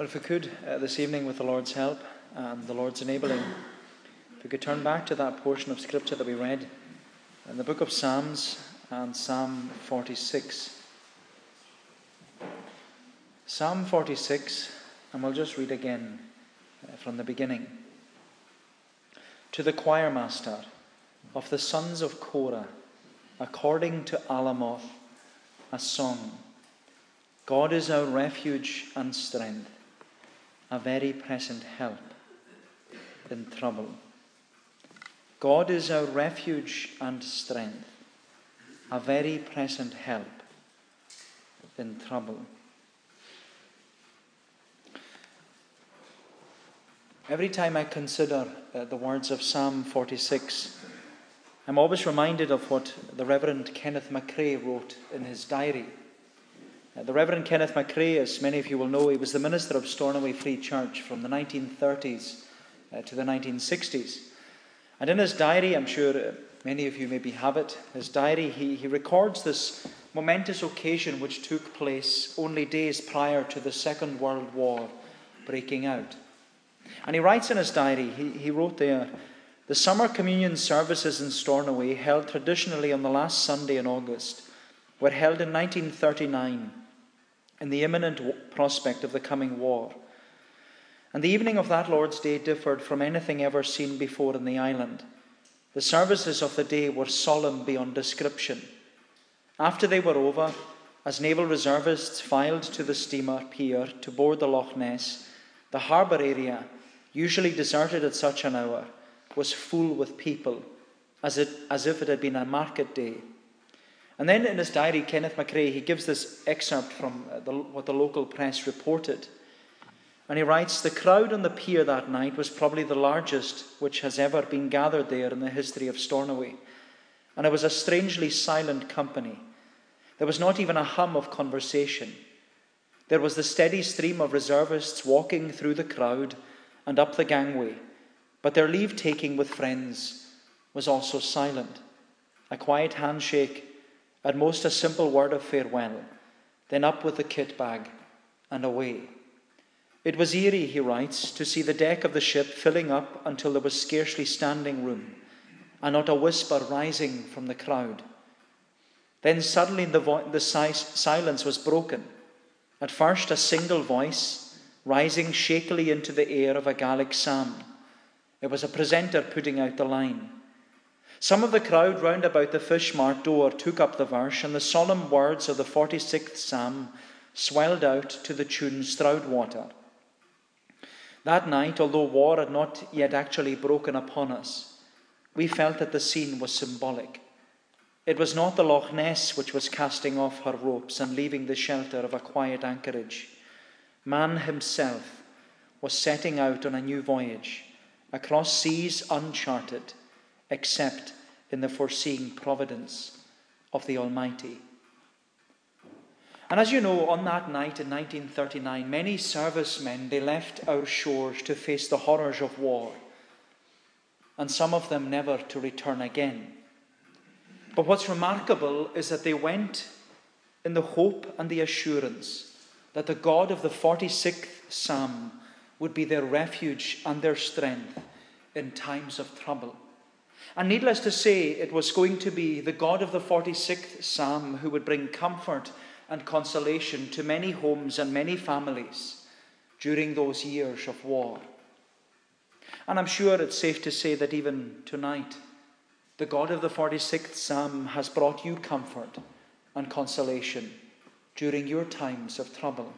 Well, if we could uh, this evening, with the Lord's help and the Lord's enabling, if we could turn back to that portion of Scripture that we read in the book of Psalms and Psalm 46. Psalm 46, and we'll just read again uh, from the beginning. To the choir master of the sons of Korah, according to Alamoth, a song. God is our refuge and strength a very present help in trouble. God is our refuge and strength, a very present help in trouble. Every time I consider uh, the words of Psalm 46, I'm always reminded of what the Reverend Kenneth MacRae wrote in his diary. Uh, the Reverend Kenneth MacRae, as many of you will know, he was the minister of Stornoway Free Church from the 1930s uh, to the 1960s. And in his diary, I'm sure uh, many of you maybe have it, his diary, he, he records this momentous occasion which took place only days prior to the Second World War breaking out. And he writes in his diary, he, he wrote there, the summer communion services in Stornoway, held traditionally on the last Sunday in August, were held in 1939 in the imminent prospect of the coming war. And the evening of that Lord's Day differed from anything ever seen before in the island. The services of the day were solemn beyond description. After they were over, as naval reservists filed to the steamer pier to board the Loch Ness, the harbour area, usually deserted at such an hour, was full with people, as, it, as if it had been a market day. And then in his diary, Kenneth MacRae, he gives this excerpt from uh, the, what the local press reported. And he writes The crowd on the pier that night was probably the largest which has ever been gathered there in the history of Stornoway. And it was a strangely silent company. There was not even a hum of conversation. There was the steady stream of reservists walking through the crowd and up the gangway, but their leave taking with friends was also silent. A quiet handshake at most, a simple word of farewell, then up with the kit bag and away. It was eerie, he writes, to see the deck of the ship filling up until there was scarcely standing room, and not a whisper rising from the crowd. Then suddenly the, vo- the si- silence was broken. At first, a single voice rising shakily into the air of a Gaelic psalm. It was a precentor putting out the line. Some of the crowd round about the fish mart door took up the verse, and the solemn words of the 46th Psalm swelled out to the tune Stroudwater. That night, although war had not yet actually broken upon us, we felt that the scene was symbolic. It was not the Loch Ness which was casting off her ropes and leaving the shelter of a quiet anchorage. Man himself was setting out on a new voyage across seas uncharted except in the foreseeing providence of the Almighty. And as you know, on that night in 1939, many servicemen they left our shores to face the horrors of war, and some of them never to return again. But what's remarkable is that they went in the hope and the assurance that the God of the 46th Psalm would be their refuge and their strength in times of trouble. And needless to say, it was going to be the God of the 46th Psalm who would bring comfort and consolation to many homes and many families during those years of war. And I'm sure it's safe to say that even tonight, the God of the 46th Psalm has brought you comfort and consolation during your times of trouble.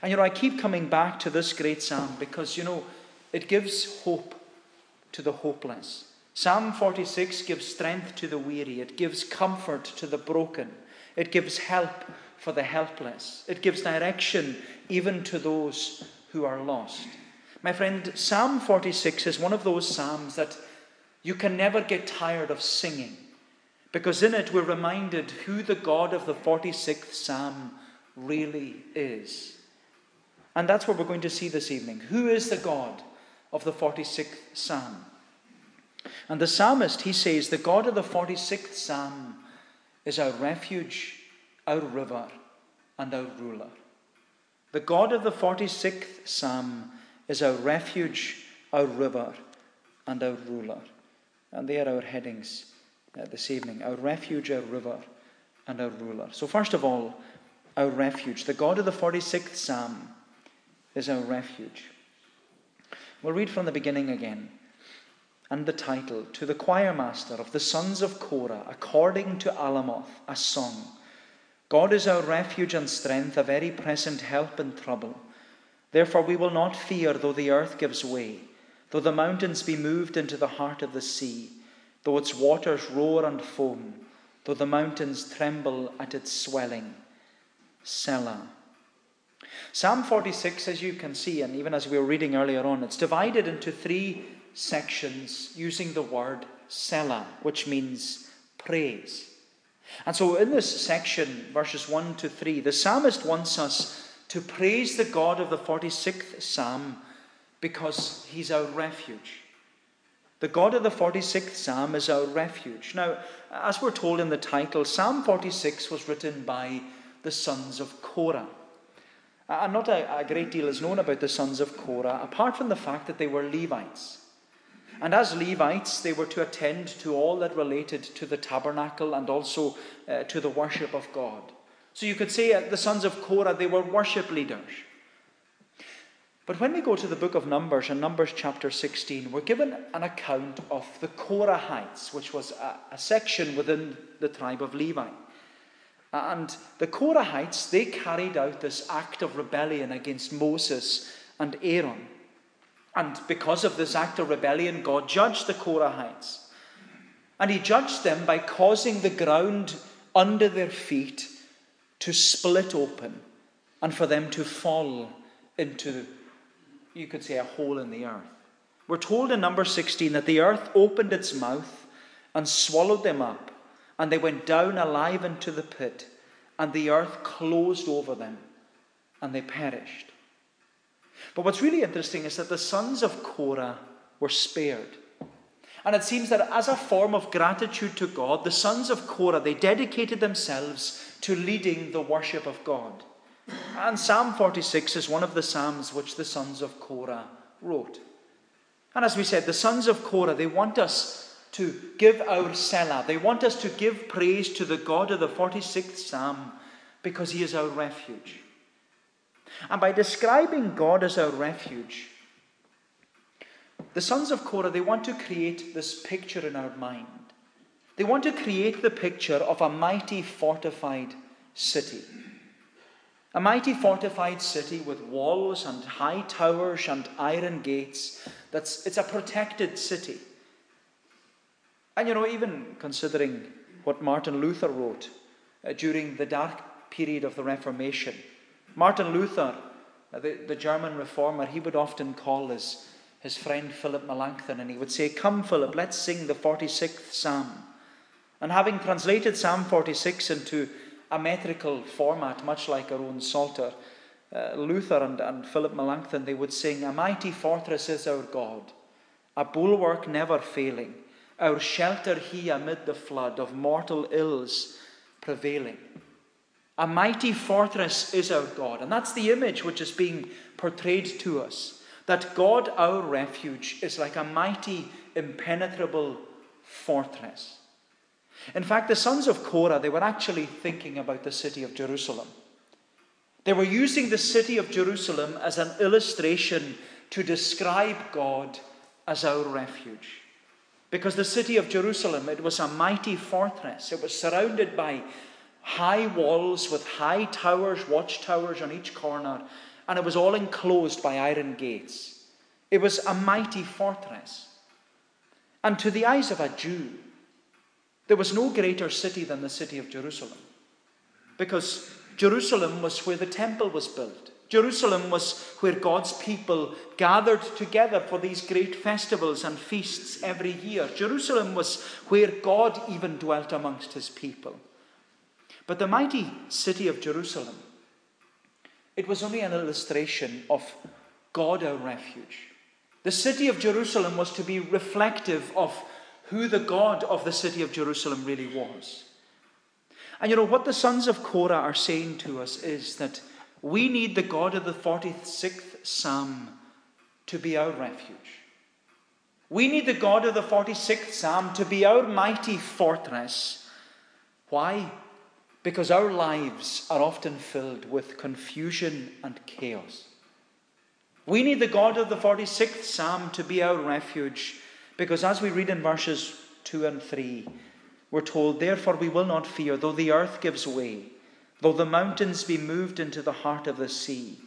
And you know, I keep coming back to this great psalm because, you know, it gives hope to the hopeless. Psalm 46 gives strength to the weary, it gives comfort to the broken, it gives help for the helpless, it gives direction even to those who are lost. My friend, Psalm 46 is one of those psalms that you can never get tired of singing because in it we're reminded who the God of the 46th Psalm really is. And that's what we're going to see this evening. Who is the God of the 46th Psalm? And the psalmist, he says, the God of the 46th psalm is our refuge, our river, and our ruler. The God of the 46th Psalm is our refuge, our river, and our ruler. And they are our headings uh, this evening our refuge, our river, and our ruler. So, first of all, our refuge. The God of the 46th Psalm is our refuge. We'll read from the beginning again. And the title To the choirmaster of the sons of Korah, according to Alamoth, a song. God is our refuge and strength, a very present help in trouble. Therefore, we will not fear though the earth gives way, though the mountains be moved into the heart of the sea, though its waters roar and foam, though the mountains tremble at its swelling. Selah. Psalm 46, as you can see, and even as we were reading earlier on, it's divided into three sections using the word Selah, which means praise. And so in this section, verses 1 to 3, the psalmist wants us to praise the God of the 46th psalm because he's our refuge. The God of the 46th psalm is our refuge. Now, as we're told in the title, Psalm 46 was written by the sons of Korah. And not a, a, great deal is known about the sons of Korah, apart from the fact that they were Levites. And as Levites, they were to attend to all that related to the tabernacle and also uh, to the worship of God. So you could say uh, the sons of Korah, they were worship leaders. But when we go to the book of Numbers, in Numbers chapter 16, we're given an account of the Korahites, which was a, a section within the tribe of Levi. And the Korahites, they carried out this act of rebellion against Moses and Aaron. And because of this act of rebellion, God judged the Korahites. And he judged them by causing the ground under their feet to split open and for them to fall into, you could say, a hole in the earth. We're told in number 16 that the earth opened its mouth and swallowed them up and they went down alive into the pit, and the earth closed over them, and they perished. But what's really interesting is that the sons of Korah were spared. And it seems that as a form of gratitude to God, the sons of Korah, they dedicated themselves to leading the worship of God. And Psalm 46 is one of the psalms which the sons of Korah wrote. And as we said, the sons of Korah, they want us to give our Selah. They want us to give praise to the God of the 46th Psalm because he is our refuge. And by describing God as our refuge, the sons of Korah, they want to create this picture in our mind. They want to create the picture of a mighty fortified city. A mighty fortified city with walls and high towers and iron gates. That's, it's a protected city. And you know, even considering what Martin Luther wrote uh, during the dark period of the Reformation, Martin Luther, uh, the, the German reformer, he would often call his, his friend Philip Melanchthon and he would say, Come, Philip, let's sing the 46th Psalm. And having translated Psalm 46 into a metrical format, much like our own Psalter, uh, Luther and, and Philip Melanchthon, they would sing, A mighty fortress is our God, a bulwark never failing our shelter he amid the flood of mortal ills prevailing. A mighty fortress is our God. And that's the image which is being portrayed to us. That God, our refuge, is like a mighty, impenetrable fortress. In fact, the sons of Korah, they were actually thinking about the city of Jerusalem. They were using the city of Jerusalem as an illustration to describe God as our refuge. Because the city of Jerusalem, it was a mighty fortress. It was surrounded by high walls with high towers, watchtowers on each corner, and it was all enclosed by iron gates. It was a mighty fortress. And to the eyes of a Jew, there was no greater city than the city of Jerusalem. Because Jerusalem was where the temple was built. Jerusalem was where God's people gathered together for these great festivals and feasts every year. Jerusalem was where God even dwelt amongst his people. But the mighty city of Jerusalem, it was only an illustration of God our refuge. The city of Jerusalem was to be reflective of who the God of the city of Jerusalem really was. And you know what the sons of Korah are saying to us is that we need the God of the 46th Psalm to be our refuge. We need the God of the 46th Psalm to be our mighty fortress. Why? Because our lives are often filled with confusion and chaos. We need the God of the 46th Psalm to be our refuge because, as we read in verses 2 and 3, we're told, Therefore we will not fear, though the earth gives way, though the mountains be moved into the heart of the sea,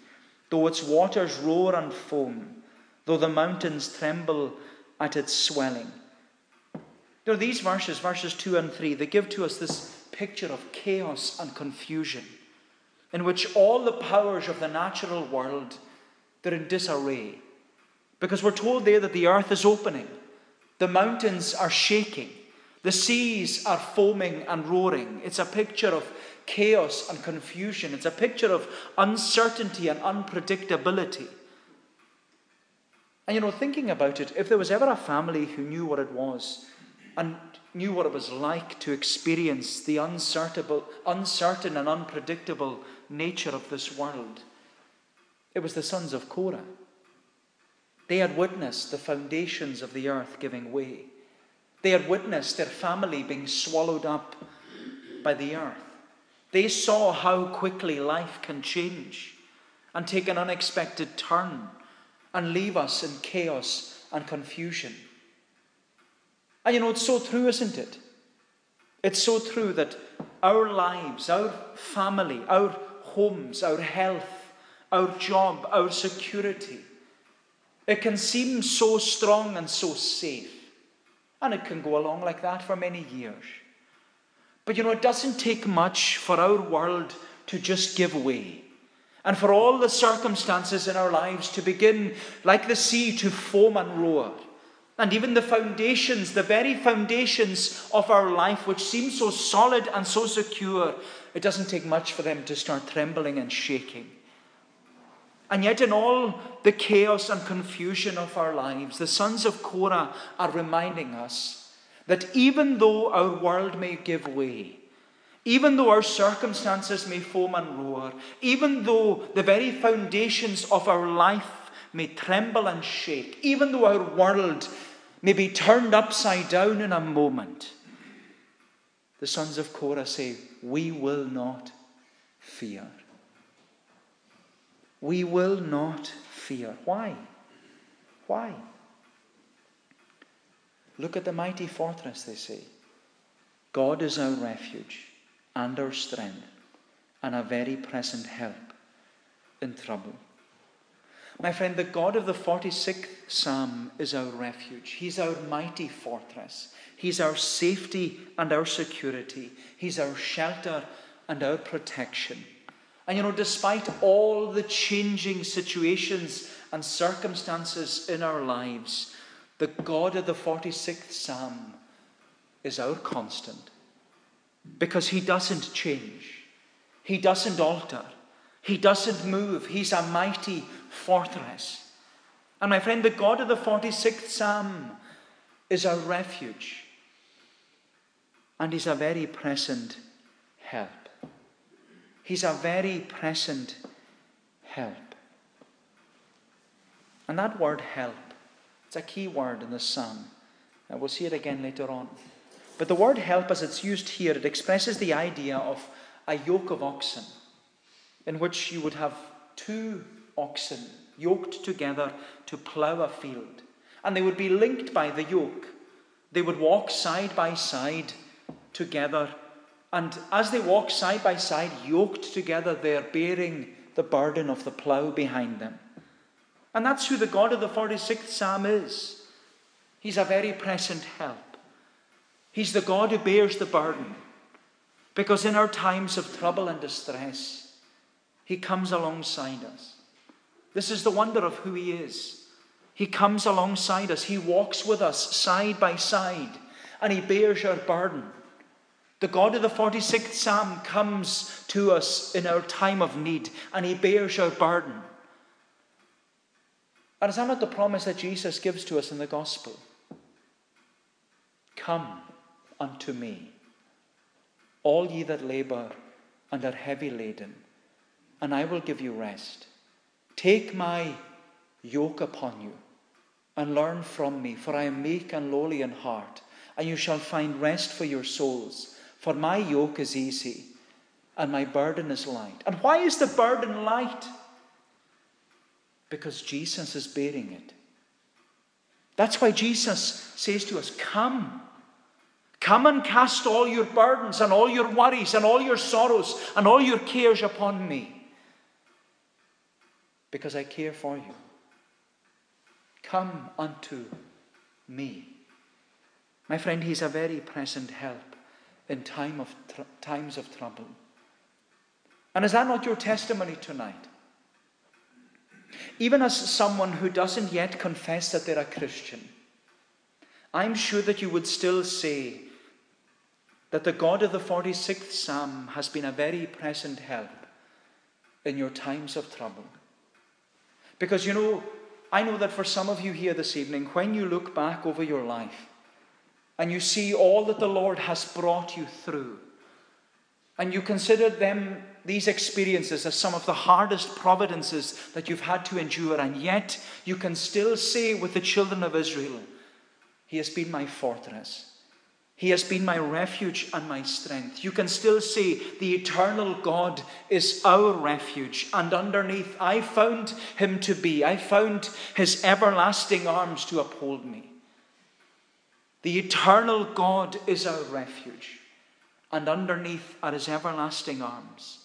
though its waters roar and foam, though the mountains tremble at its swelling. Know, these verses, verses 2 and 3, they give to us this picture of chaos and confusion, in which all the powers of the natural world they're in disarray. Because we're told there that the earth is opening, the mountains are shaking, the seas are foaming and roaring. It's a picture of chaos and confusion, it's a picture of uncertainty and unpredictability. And you know, thinking about it, if there was ever a family who knew what it was and knew what it was like to experience the uncertain and unpredictable nature of this world, it was the sons of Korah. They had witnessed the foundations of the earth giving way. They had witnessed their family being swallowed up by the earth. They saw how quickly life can change and take an unexpected turn and leave us in chaos and confusion. And you know, it's so true, isn't it? It's so true that our lives, our family, our homes, our health, our job, our security, it can seem so strong and so safe. And it can go along like that for many years. But you know, it doesn't take much for our world to just give way. And for all the circumstances in our lives to begin, like the sea, to foam and roar. And even the foundations, the very foundations of our life, which seem so solid and so secure, it doesn't take much for them to start trembling and shaking. And yet, in all the chaos and confusion of our lives, the sons of Korah are reminding us that even though our world may give way, even though our circumstances may foam and roar, even though the very foundations of our life may tremble and shake, even though our world may be turned upside down in a moment, the sons of Korah say, We will not fear. We will not fear. Why? Why? Look at the mighty fortress, they say. God is our refuge and our strength and a very present help in trouble. My friend, the God of the 46th Psalm is our refuge. He's our mighty fortress. He's our safety and our security. He's our shelter and our protection. And you know, despite all the changing situations and circumstances in our lives, the God of the 46th Psalm is our constant because he doesn't change, he doesn't alter, he doesn't move. He's a mighty fortress. And my friend, the God of the 46th Psalm is our refuge, and he's a very present help. He's a very present help. And that word help, it's a key word in the psalm. And we'll see it again later on. But the word help, as it's used here, it expresses the idea of a yoke of oxen, in which you would have two oxen yoked together to plough a field. And they would be linked by the yoke. They would walk side by side together and as they walk side by side, yoked together, they're bearing the burden of the plough behind them. And that's who the God of the 46th Psalm is. He's a very present help. He's the God who bears the burden. Because in our times of trouble and distress, He comes alongside us. This is the wonder of who He is. He comes alongside us, He walks with us side by side, and He bears our burden. The God of the 46th Psalm comes to us in our time of need and he bears our burden. And is that not the promise that Jesus gives to us in the gospel? Come unto me, all ye that labour and are heavy laden, and I will give you rest. Take my yoke upon you and learn from me, for I am meek and lowly in heart, and you shall find rest for your souls. For my yoke is easy and my burden is light. And why is the burden light? Because Jesus is bearing it. That's why Jesus says to us, Come. Come and cast all your burdens and all your worries and all your sorrows and all your cares upon me. Because I care for you. Come unto me. My friend, He's a very present help in time of tr- times of trouble. And is that not your testimony tonight? Even as someone who doesn't yet confess that they're a Christian, I'm sure that you would still say that the God of the 46th Psalm has been a very present help in your times of trouble. Because you know, I know that for some of you here this evening, when you look back over your life and you see all that the Lord has brought you through, and you consider them, these experiences, as some of the hardest providences that you've had to endure, and yet you can still say with the children of Israel, He has been my fortress. He has been my refuge and my strength. You can still say the eternal God is our refuge. And underneath, I found him to be. I found his everlasting arms to uphold me. The eternal God is our refuge. And underneath are his everlasting arms.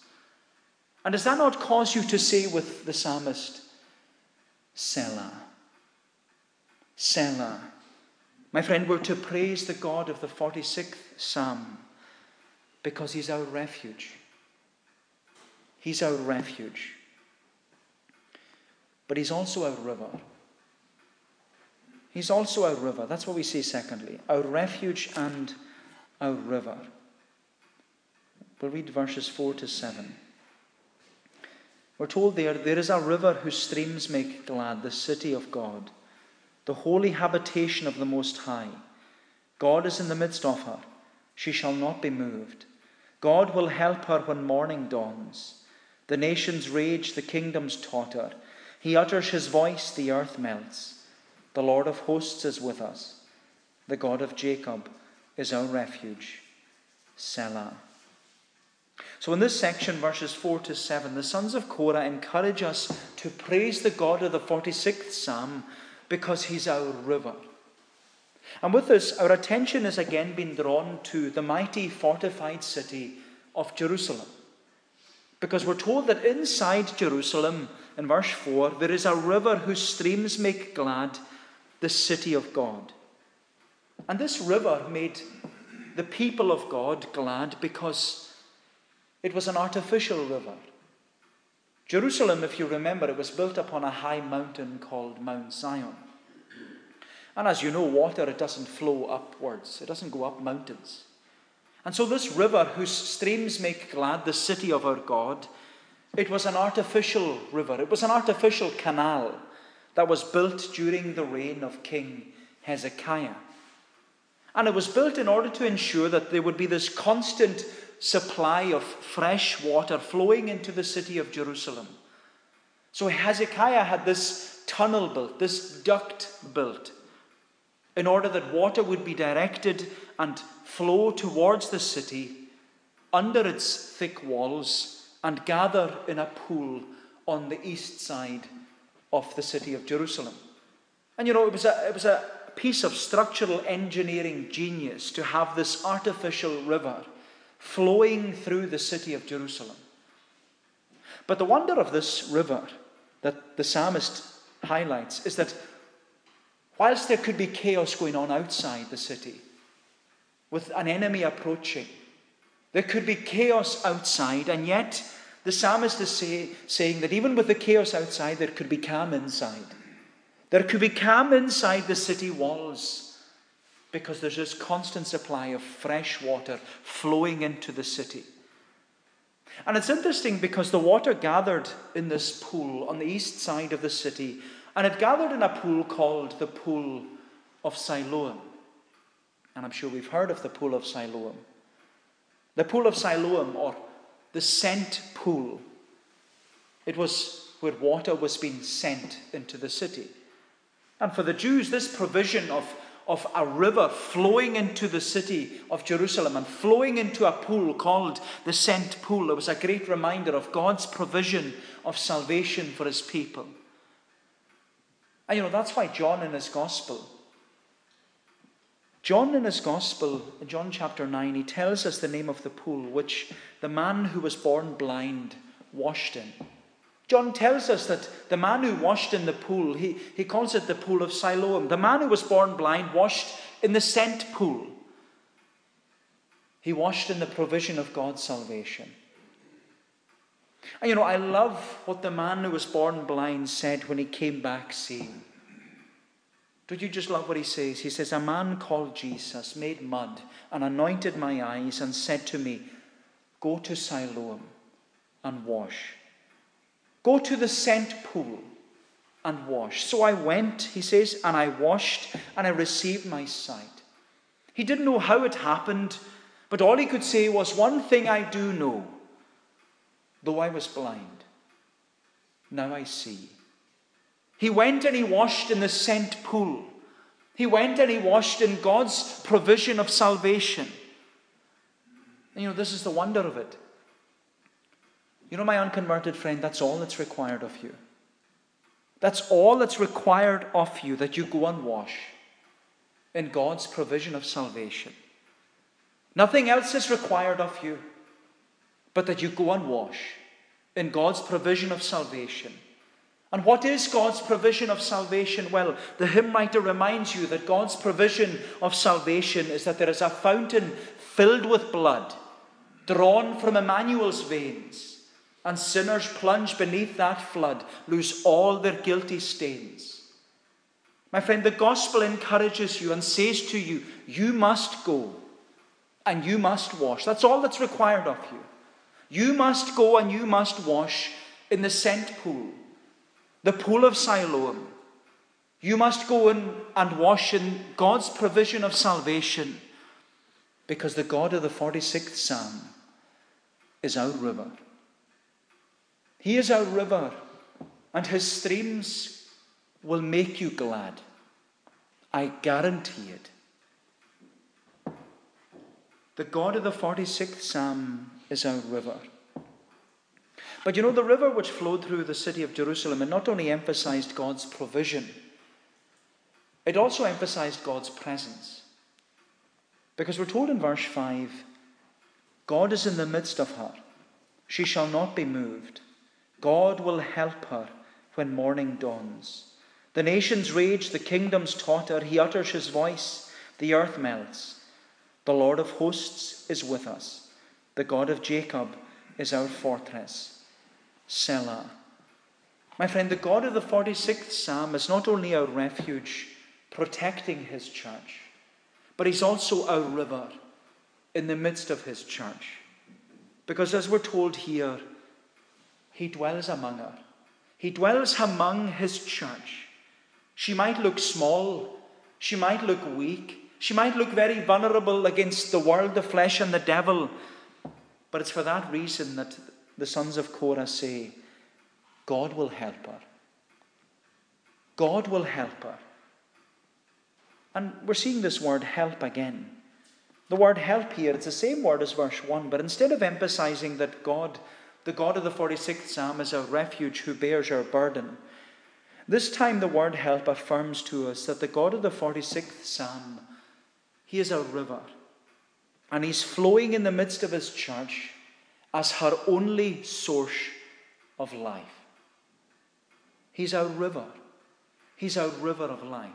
And does that not cause you to say with the psalmist, Selah? Selah. My friend, we're to praise the God of the 46th Psalm because He's our refuge. He's our refuge. But He's also our river. He's also our river. That's what we see, secondly. Our refuge and our river. We'll read verses 4 to 7. We're told there, there is a river whose streams make glad the city of God the holy habitation of the Most High. God is in the midst of her. She shall not be moved. God will help her when morning dawns. The nations rage, the kingdoms totter. He utters his voice, the earth melts. The Lord of hosts is with us. The God of Jacob is our refuge. Selah. So, in this section, verses 4 to 7, the sons of Korah encourage us to praise the God of the 46th Psalm because he's our river. And with this, our attention has again been drawn to the mighty fortified city of Jerusalem. Because we're told that inside Jerusalem, in verse 4, there is a river whose streams make glad the city of God. And this river made the people of God glad because it was an artificial river. Jerusalem, if you remember, it was built upon a high mountain called Mount Zion. And as you know, water, it doesn't flow upwards, it doesn't go up mountains. And so, this river, whose streams make glad the city of our God, it was an artificial river. It was an artificial canal that was built during the reign of King Hezekiah. And it was built in order to ensure that there would be this constant supply of fresh water flowing into the city of Jerusalem. So Hezekiah had this tunnel built, this duct built, in order that water would be directed and flow towards the city under its thick walls and gather in a pool on the east side of the city of Jerusalem. And you know, it was a, it was a piece of structural engineering genius to have this artificial river flowing through the city of Jerusalem. But the wonder of this river that the psalmist highlights is that whilst there could be chaos going on outside the city, with an enemy approaching, there could be chaos outside, and yet the psalmist is say, saying that even with the chaos outside, there could be calm inside. There could be calm inside the city walls because there's this constant supply of fresh water flowing into the city. And it's interesting because the water gathered in this pool on the east side of the city, and it gathered in a pool called the Pool of Siloam. And I'm sure we've heard of the Pool of Siloam. The Pool of Siloam, or the Sent Pool, It was where water was being sent into the city. And for the Jews, this provision of, of a river flowing into the city of Jerusalem and flowing into a pool called the Sent Pool, it was a great reminder of God's provision of salvation for his people. And you know, that's why John in his gospel, John in his gospel, in John chapter 9, he tells us the name of the pool which the man who was born blind washed in. John tells us that the man who washed in the pool, he, he calls it the pool of Siloam. The man who was born blind washed in the sent pool. He washed in the provision of God's salvation. And you know, I love what the man who was born blind said when he came back seeing. Don't you just love what he says? He says, A man called Jesus made mud and anointed my eyes and said to me, Go to Siloam and wash. Go to the sent pool and wash. So I went, he says, and I washed and I received my sight. He didn't know how it happened, but all he could say was, One thing I do know, though I was blind, now I see. He went and he washed in the sent pool. He went and he washed in God's provision of salvation. You know, this is the wonder of it. You know, my unconverted friend, that's all that's required of you. That's all that's required of you that you go and wash in God's provision of salvation. Nothing else is required of you but that you go and wash in God's provision of salvation. And what is God's provision of salvation? Well, the hymn writer reminds you that God's provision of salvation is that there is a fountain filled with blood drawn from Emmanuel's veins and sinners plunge beneath that flood lose all their guilty stains. My friend, the gospel encourages you and says to you, you must go and you must wash. That's all that's required of you. You must go and you must wash in the sent pool, the pool of Siloam. You must go in and wash in God's provision of salvation because the God of the 46th Psalm is our river. He is our river, and his streams will make you glad. I guarantee it. The God of the 46th Psalm is our river. But you know, the river which flowed through the city of Jerusalem, it not only emphasized God's provision, it also emphasized God's presence. Because we're told in verse 5 God is in the midst of her, she shall not be moved. God will help her when morning dawns. The nations rage, the kingdoms totter. He utters his voice, the earth melts. The Lord of hosts is with us. The God of Jacob is our fortress. Selah. My friend, the God of the 46th Psalm is not only our refuge, protecting his church, but he's also our river in the midst of his church. Because as we're told here, he dwells among her. He dwells among his church. She might look small, she might look weak, she might look very vulnerable against the world, the flesh, and the devil. But it's for that reason that the sons of Korah say, God will help her. God will help her. And we're seeing this word help again. The word help here, it's the same word as verse 1, but instead of emphasizing that God the God of the 46th Psalm is our refuge who bears our burden. This time, the word help affirms to us that the God of the 46th Psalm, He is a river, and He's flowing in the midst of His church as her only source of life. He's our river. He's our river of life.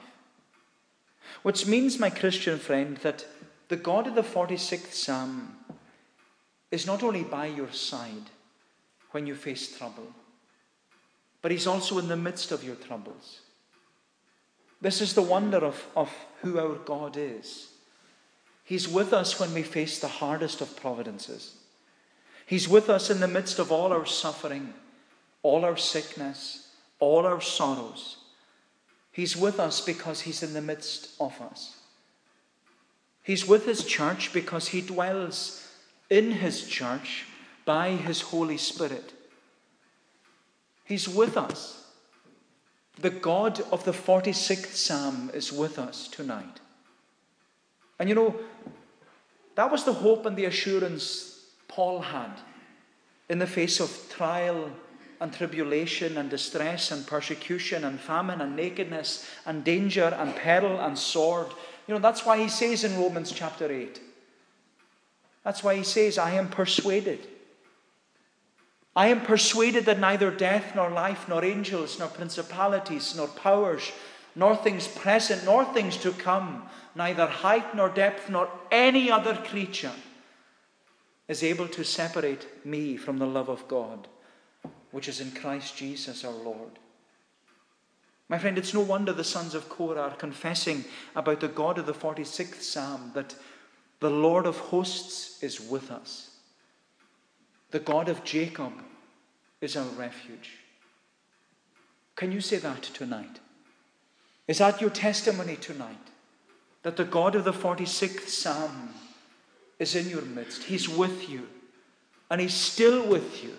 Which means, my Christian friend, that the God of the 46th Psalm is not only by your side, when you face trouble. But He's also in the midst of your troubles. This is the wonder of, of who our God is. He's with us when we face the hardest of providences. He's with us in the midst of all our suffering, all our sickness, all our sorrows. He's with us because He's in the midst of us. He's with His church because He dwells in His church by his Holy Spirit. He's with us. The God of the 46th Psalm is with us tonight. And you know, that was the hope and the assurance Paul had in the face of trial and tribulation and distress and persecution and famine and nakedness and danger and peril and sword. You know, that's why he says in Romans chapter 8, that's why he says, I am persuaded. I am persuaded that neither death, nor life, nor angels, nor principalities, nor powers, nor things present, nor things to come, neither height nor depth, nor any other creature is able to separate me from the love of God, which is in Christ Jesus our Lord. My friend, it's no wonder the sons of Korah are confessing about the God of the 46th Psalm that the Lord of hosts is with us. The God of Jacob is our refuge. Can you say that tonight? Is that your testimony tonight? That the God of the 46th Psalm is in your midst. He's with you. And He's still with you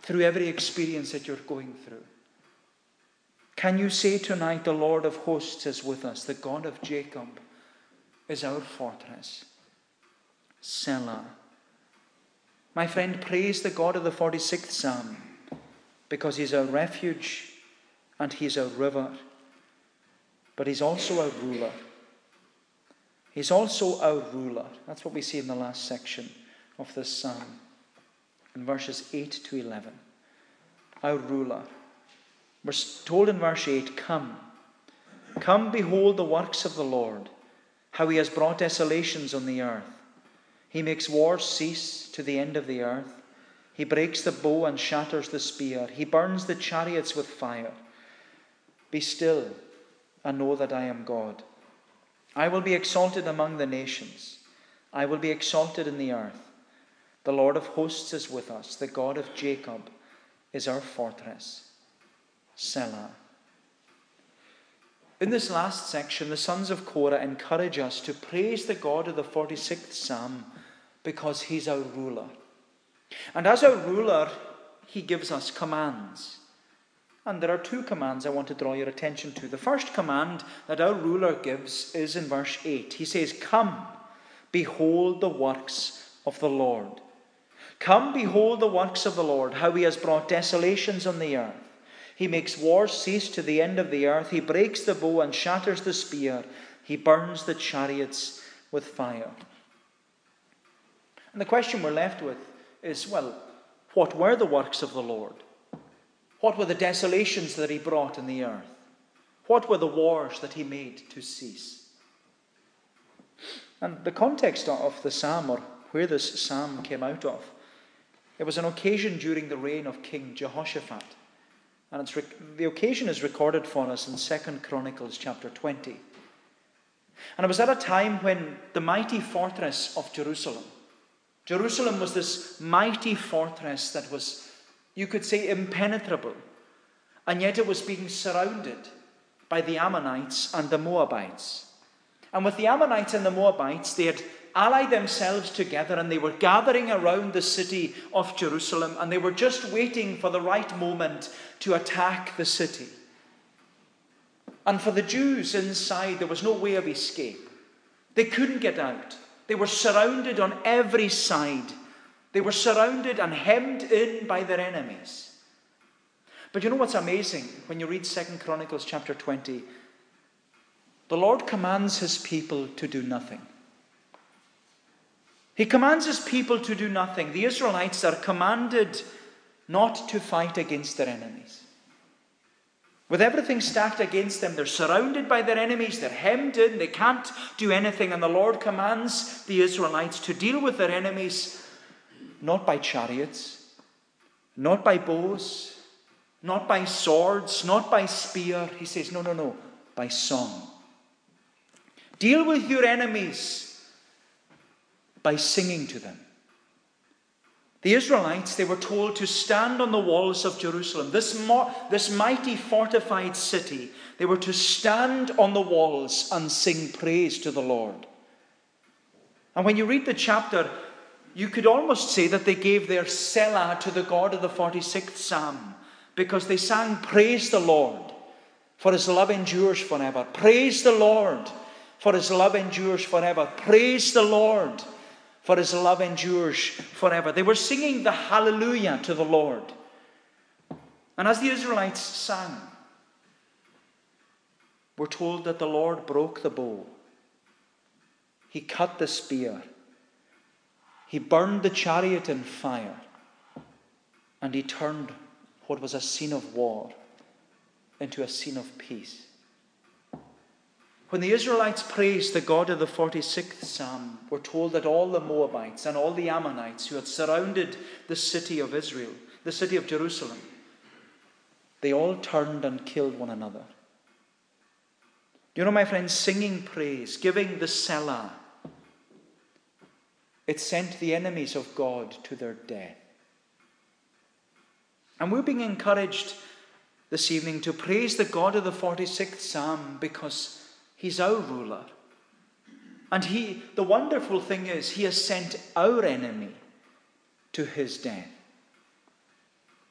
through every experience that you're going through. Can you say tonight, the Lord of hosts is with us, the God of Jacob is our fortress? Selah. My friend, praise the God of the 46th Psalm because He's a refuge and He's a river, but He's also a ruler. He's also a ruler. That's what we see in the last section of this psalm, in verses 8 to 11. Our ruler. We're told in verse 8 Come, come, behold the works of the Lord, how he has brought desolations on the earth. He makes wars cease to the end of the earth. He breaks the bow and shatters the spear. He burns the chariots with fire. Be still and know that I am God. I will be exalted among the nations. I will be exalted in the earth. The Lord of hosts is with us. The God of Jacob is our fortress. Selah. In this last section, the sons of Korah encourage us to praise the God of the 46th Psalm because he's our ruler. And as our ruler, he gives us commands. And there are two commands I want to draw your attention to. The first command that our ruler gives is in verse 8. He says, Come, behold the works of the Lord. Come, behold the works of the Lord, how he has brought desolations on the earth. He makes wars cease to the end of the earth. He breaks the bow and shatters the spear. He burns the chariots with fire. And the question we're left with is well, what were the works of the Lord? What were the desolations that he brought in the earth? What were the wars that he made to cease? And the context of the psalm, or where this psalm came out of, it was an occasion during the reign of King Jehoshaphat. And it's the occasion is recorded for us in 2 Chronicles chapter 20. And it was at a time when the mighty fortress of Jerusalem, Jerusalem was this mighty fortress that was, you could say, impenetrable, and yet it was being surrounded by the Ammonites and the Moabites. And with the Ammonites and the Moabites, they had allied themselves together and they were gathering around the city of Jerusalem and they were just waiting for the right moment to attack the city. And for the Jews inside, there was no way of escape. They couldn't get out. They were surrounded on every side. They were surrounded and hemmed in by their enemies. But you know what's amazing when you read Second Chronicles chapter 20? The Lord commands his people to do nothing. He commands his people to do nothing. The Israelites are commanded not to fight against their enemies. With everything stacked against them, they're surrounded by their enemies, they're hemmed in, they can't do anything, and the Lord commands the Israelites to deal with their enemies not by chariots, not by bows, not by swords, not by spear. He says, no, no, no, by song. Deal with your enemies by singing to them. The Israelites, they were told to stand on the walls of Jerusalem, this, mo- this mighty fortified city. They were to stand on the walls and sing praise to the Lord. And when you read the chapter, you could almost say that they gave their Selah to the God of the 46th Psalm because they sang, Praise the Lord, for his love endures forever. Praise the Lord, for his love endures forever. Praise the Lord, for his love endures forever. They were singing the hallelujah to the Lord. And as the Israelites sang, we're told that the Lord broke the bow, He cut the spear, He burned the chariot in fire, and He turned what was a scene of war into a scene of peace. When the Israelites praised the God of the 46th Psalm, we're told that all the Moabites and all the Ammonites who had surrounded the city of Israel, the city of Jerusalem, they all turned and killed one another. You know, my friends, singing praise, giving the Selah, it sent the enemies of God to their death. And we're being encouraged this evening to praise the God of the 46th Psalm because He's our ruler. And he, the wonderful thing is, He has sent our enemy to His death.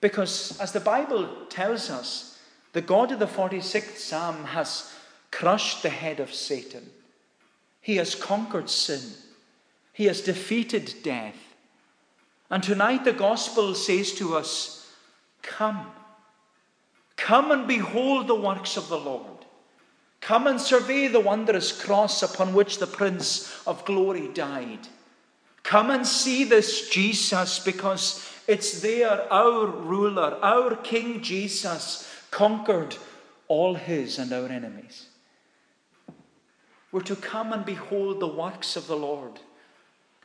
Because, as the Bible tells us, the God of the 46th Psalm has crushed the head of Satan. He has conquered sin. He has defeated death. And tonight the gospel says to us, Come. Come and behold the works of the Lord. Come and survey the wondrous cross upon which the Prince of Glory died. Come and see this Jesus because it's there our ruler, our King Jesus, conquered all his and our enemies. We're to come and behold the works of the Lord.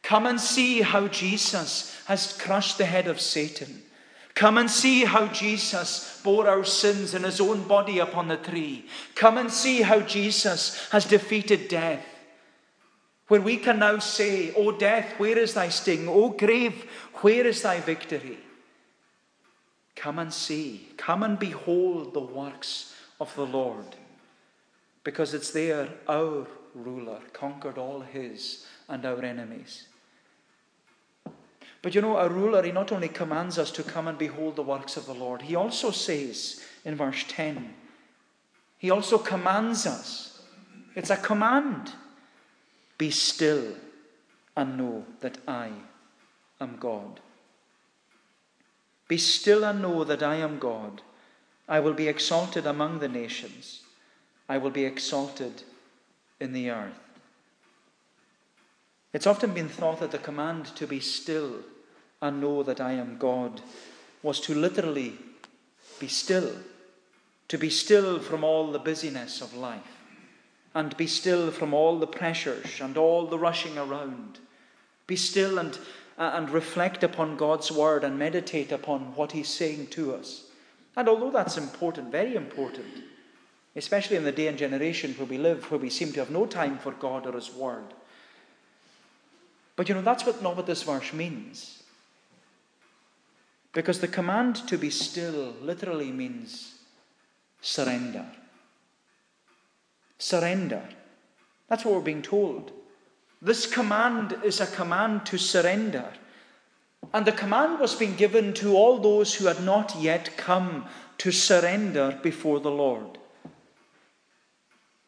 Come and see how Jesus has crushed the head of Satan. Come and see how Jesus bore our sins in his own body upon the tree. Come and see how Jesus has defeated death. Where we can now say, O death, where is thy sting? O grave, where is thy victory? Come and see. Come and behold the works of the Lord because it's there our ruler conquered all his and our enemies. But you know, our ruler, he not only commands us to come and behold the works of the Lord, he also says in verse 10, he also commands us. It's a command be still and know that I am God. Be still and know that I am God. I will be exalted among the nations. I will be exalted in the earth. It's often been thought that the command to be still and know that I am God was to literally be still, to be still from all the busyness of life, and be still from all the pressures and all the rushing around. Be still and, uh, and reflect upon God's word and meditate upon what He's saying to us. And although that's important, very important, especially in the day and generation where we live, where we seem to have no time for God or His Word. But you know, that's what, not what this verse means. Because the command to be still literally means surrender. Surrender. That's what we're being told. This command is a command to surrender. And the command was being given to all those who had not yet come to surrender before the Lord.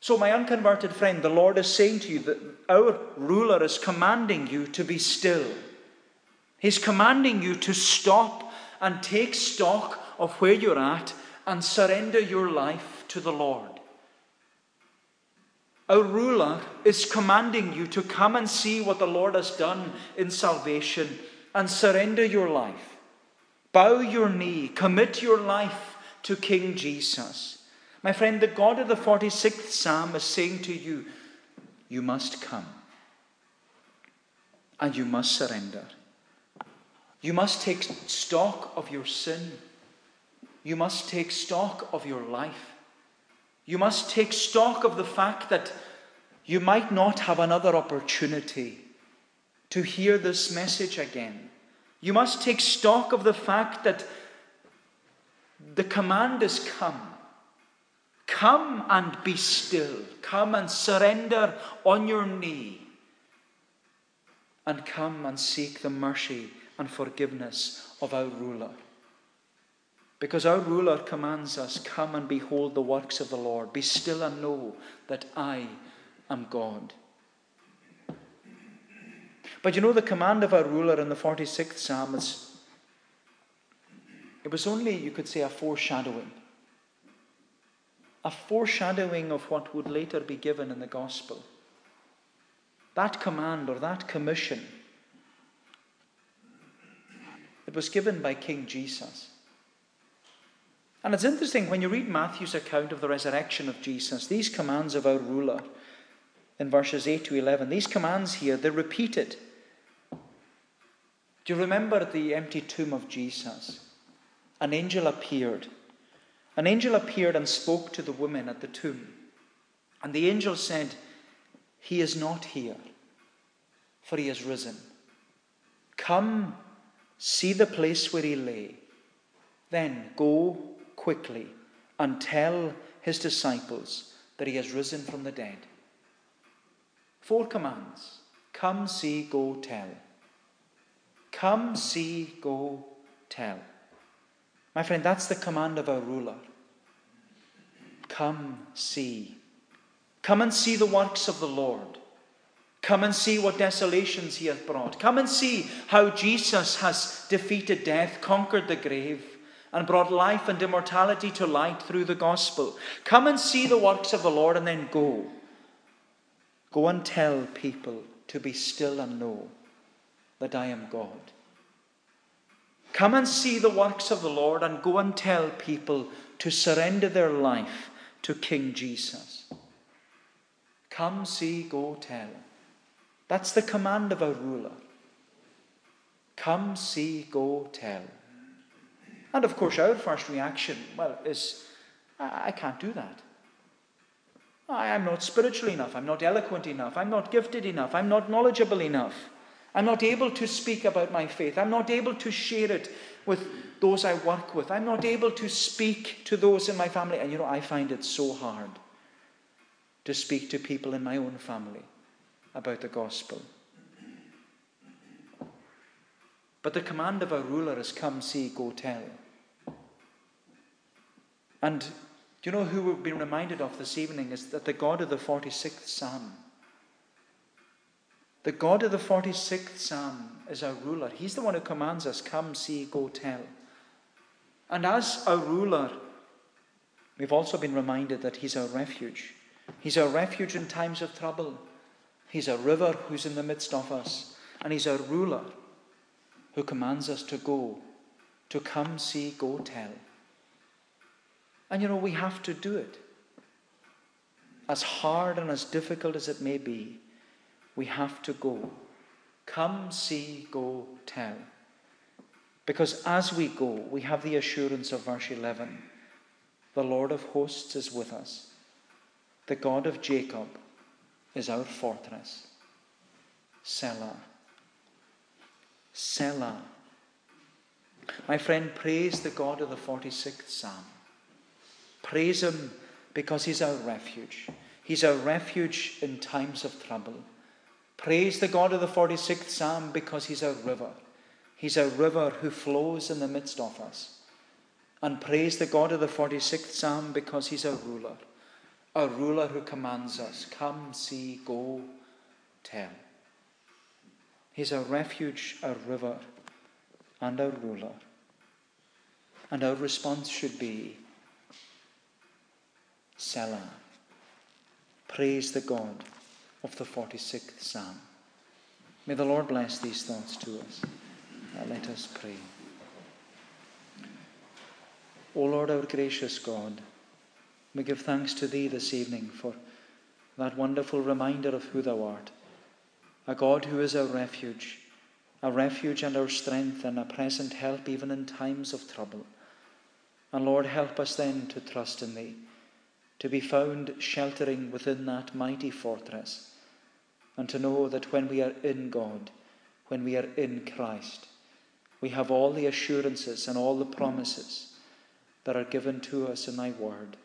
So, my unconverted friend, the Lord is saying to you that our ruler is commanding you to be still. He's commanding you to stop and take stock of where you're at and surrender your life to the Lord. Our ruler is commanding you to come and see what the Lord has done in salvation and surrender your life. Bow your knee, commit your life to King Jesus. My friend, the God of the 46th Psalm is saying to you, you must come and you must surrender. You must take stock of your sin. You must take stock of your life. You must take stock of the fact that you might not have another opportunity to hear this message again. You must take stock of the fact that the command has come Come and be still. Come and surrender on your knee. And come and seek the mercy and forgiveness of our ruler. Because our ruler commands us, Come and behold the works of the Lord. Be still and know that I am God. But you know, the command of our ruler in the 46th Psalm is, it was only, you could say, a foreshadowing. A foreshadowing of what would later be given in the gospel. That command or that commission, it was given by King Jesus. And it's interesting when you read Matthew's account of the resurrection of Jesus, these commands of our ruler in verses 8 to 11, these commands here, they're repeated. Do you remember the empty tomb of Jesus? An angel appeared. An angel appeared and spoke to the women at the tomb. And the angel said, He is not here, for he has risen. Come, see the place where he lay. Then go quickly and tell his disciples that he has risen from the dead. Four commands come, see, go, tell. Come, see, go, tell. My friend, that's the command of our ruler. Come, see. Come and see the works of the Lord. Come and see what desolations he hath brought. Come and see how Jesus has defeated death, conquered the grave and brought life and immortality to light through the gospel. Come and see the works of the Lord and then go. Go and tell people to be still and know that I am God. Come and see the works of the Lord and go and tell people to surrender their life to King Jesus. Come, see, go, tell. That's the command of our ruler. Come, see, go, tell. And of course, our first reaction, well, is I can't do that. I am not spiritual enough. I'm not eloquent enough. I'm not gifted enough. I'm not knowledgeable enough. I'm not able to speak about my faith. I'm not able to share it with those I work with. I'm not able to speak to those in my family. And you know, I find it so hard to speak to people in my own family about the gospel. But the command of our ruler is come, see, go tell. And do you know who we've been reminded of this evening is that the God of the 46th Psalm, the God of the 46th Psalm is our ruler. He's the one who commands us, come, see, go, tell. And as our ruler, we've also been reminded that He's our refuge. He's our refuge in times of trouble. He's a river who's in the midst of us. And He's a ruler who commands us to go, to come, see, go, tell. And you know, we have to do it. As hard and as difficult as it may be, we have to go. Come, see, go, tell. Because as we go, we have the assurance of verse 11 the Lord of hosts is with us, the God of Jacob is our fortress. Selah. Selah. My friend, praise the God of the 46th Psalm. Praise Him because He's our refuge. He's our refuge in times of trouble. Praise the God of the 46th Psalm because He's our river. He's a river who flows in the midst of us. And praise the God of the 46th Psalm because He's our ruler. A ruler who commands us come, see, go, tell. He's our refuge, our river, and our ruler. And our response should be Selah. Praise the God of the 46th Psalm. May the Lord bless these thoughts to us. Now let us pray. O Lord, our gracious God, we give thanks to Thee this evening for that wonderful reminder of who Thou art, a God who is our refuge, a refuge and our strength and a present help even in times of trouble. And Lord, help us then to trust in Thee to be found sheltering within that mighty fortress, and to know that when we are in God, when we are in Christ, we have all the assurances and all the promises that are given to us in Thy Word.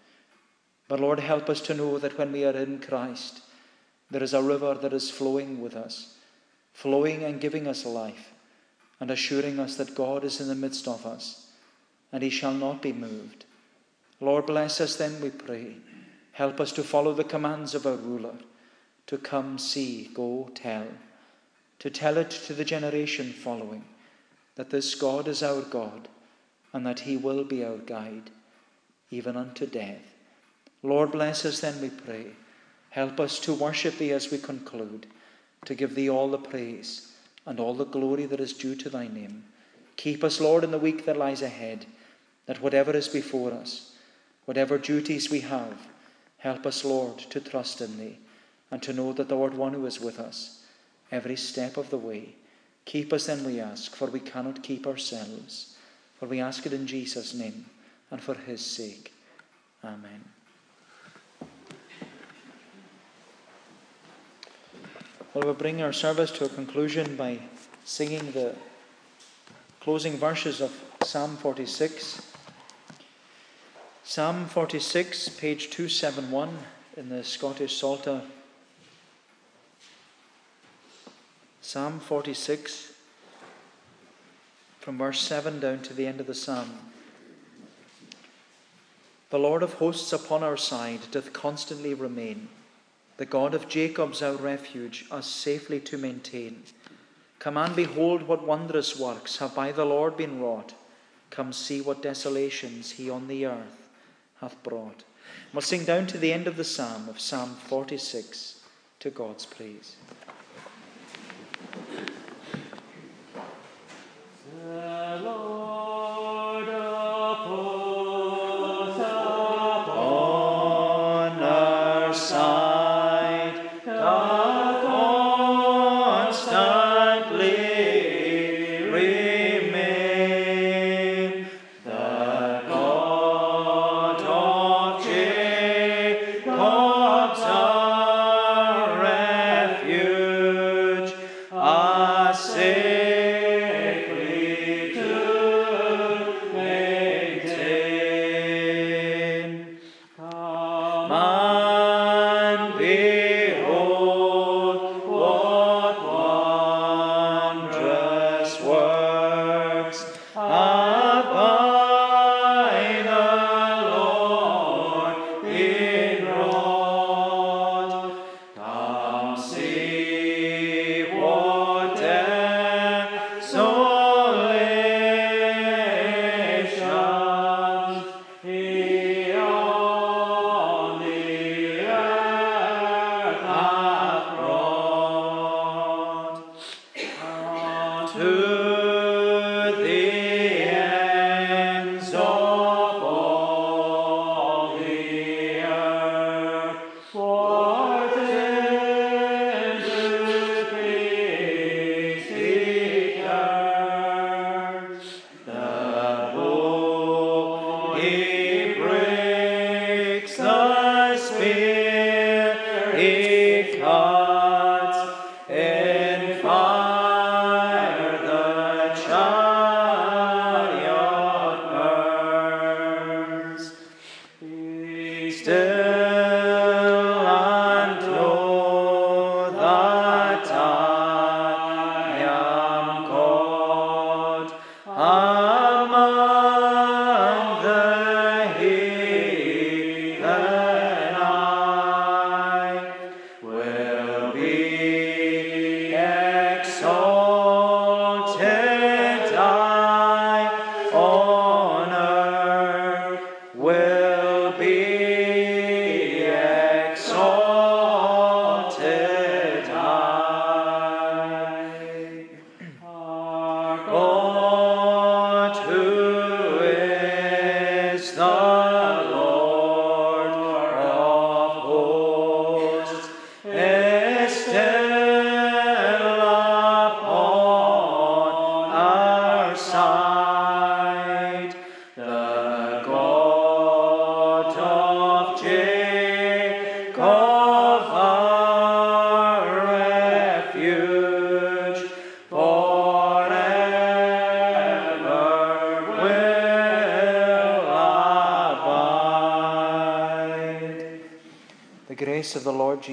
But Lord, help us to know that when we are in Christ, there is a river that is flowing with us, flowing and giving us life, and assuring us that God is in the midst of us, and he shall not be moved. Lord, bless us then, we pray. Help us to follow the commands of our ruler, to come, see, go, tell, to tell it to the generation following that this God is our God and that he will be our guide, even unto death. Lord, bless us then, we pray. Help us to worship thee as we conclude, to give thee all the praise and all the glory that is due to thy name. Keep us, Lord, in the week that lies ahead, that whatever is before us, whatever duties we have, help us, Lord, to trust in thee and to know that thou art one who is with us every step of the way. Keep us then, we ask, for we cannot keep ourselves. For we ask it in Jesus' name and for his sake. Amen. Well, we'll bring our service to a conclusion by singing the closing verses of Psalm 46. Psalm 46, page 271 in the Scottish Psalter. Psalm 46, from verse 7 down to the end of the psalm. The Lord of hosts upon our side doth constantly remain. The God of Jacob's our refuge, us safely to maintain. Come and behold what wondrous works have by the Lord been wrought. Come see what desolations he on the earth hath brought. We'll sing down to the end of the psalm of Psalm 46 to God's praise.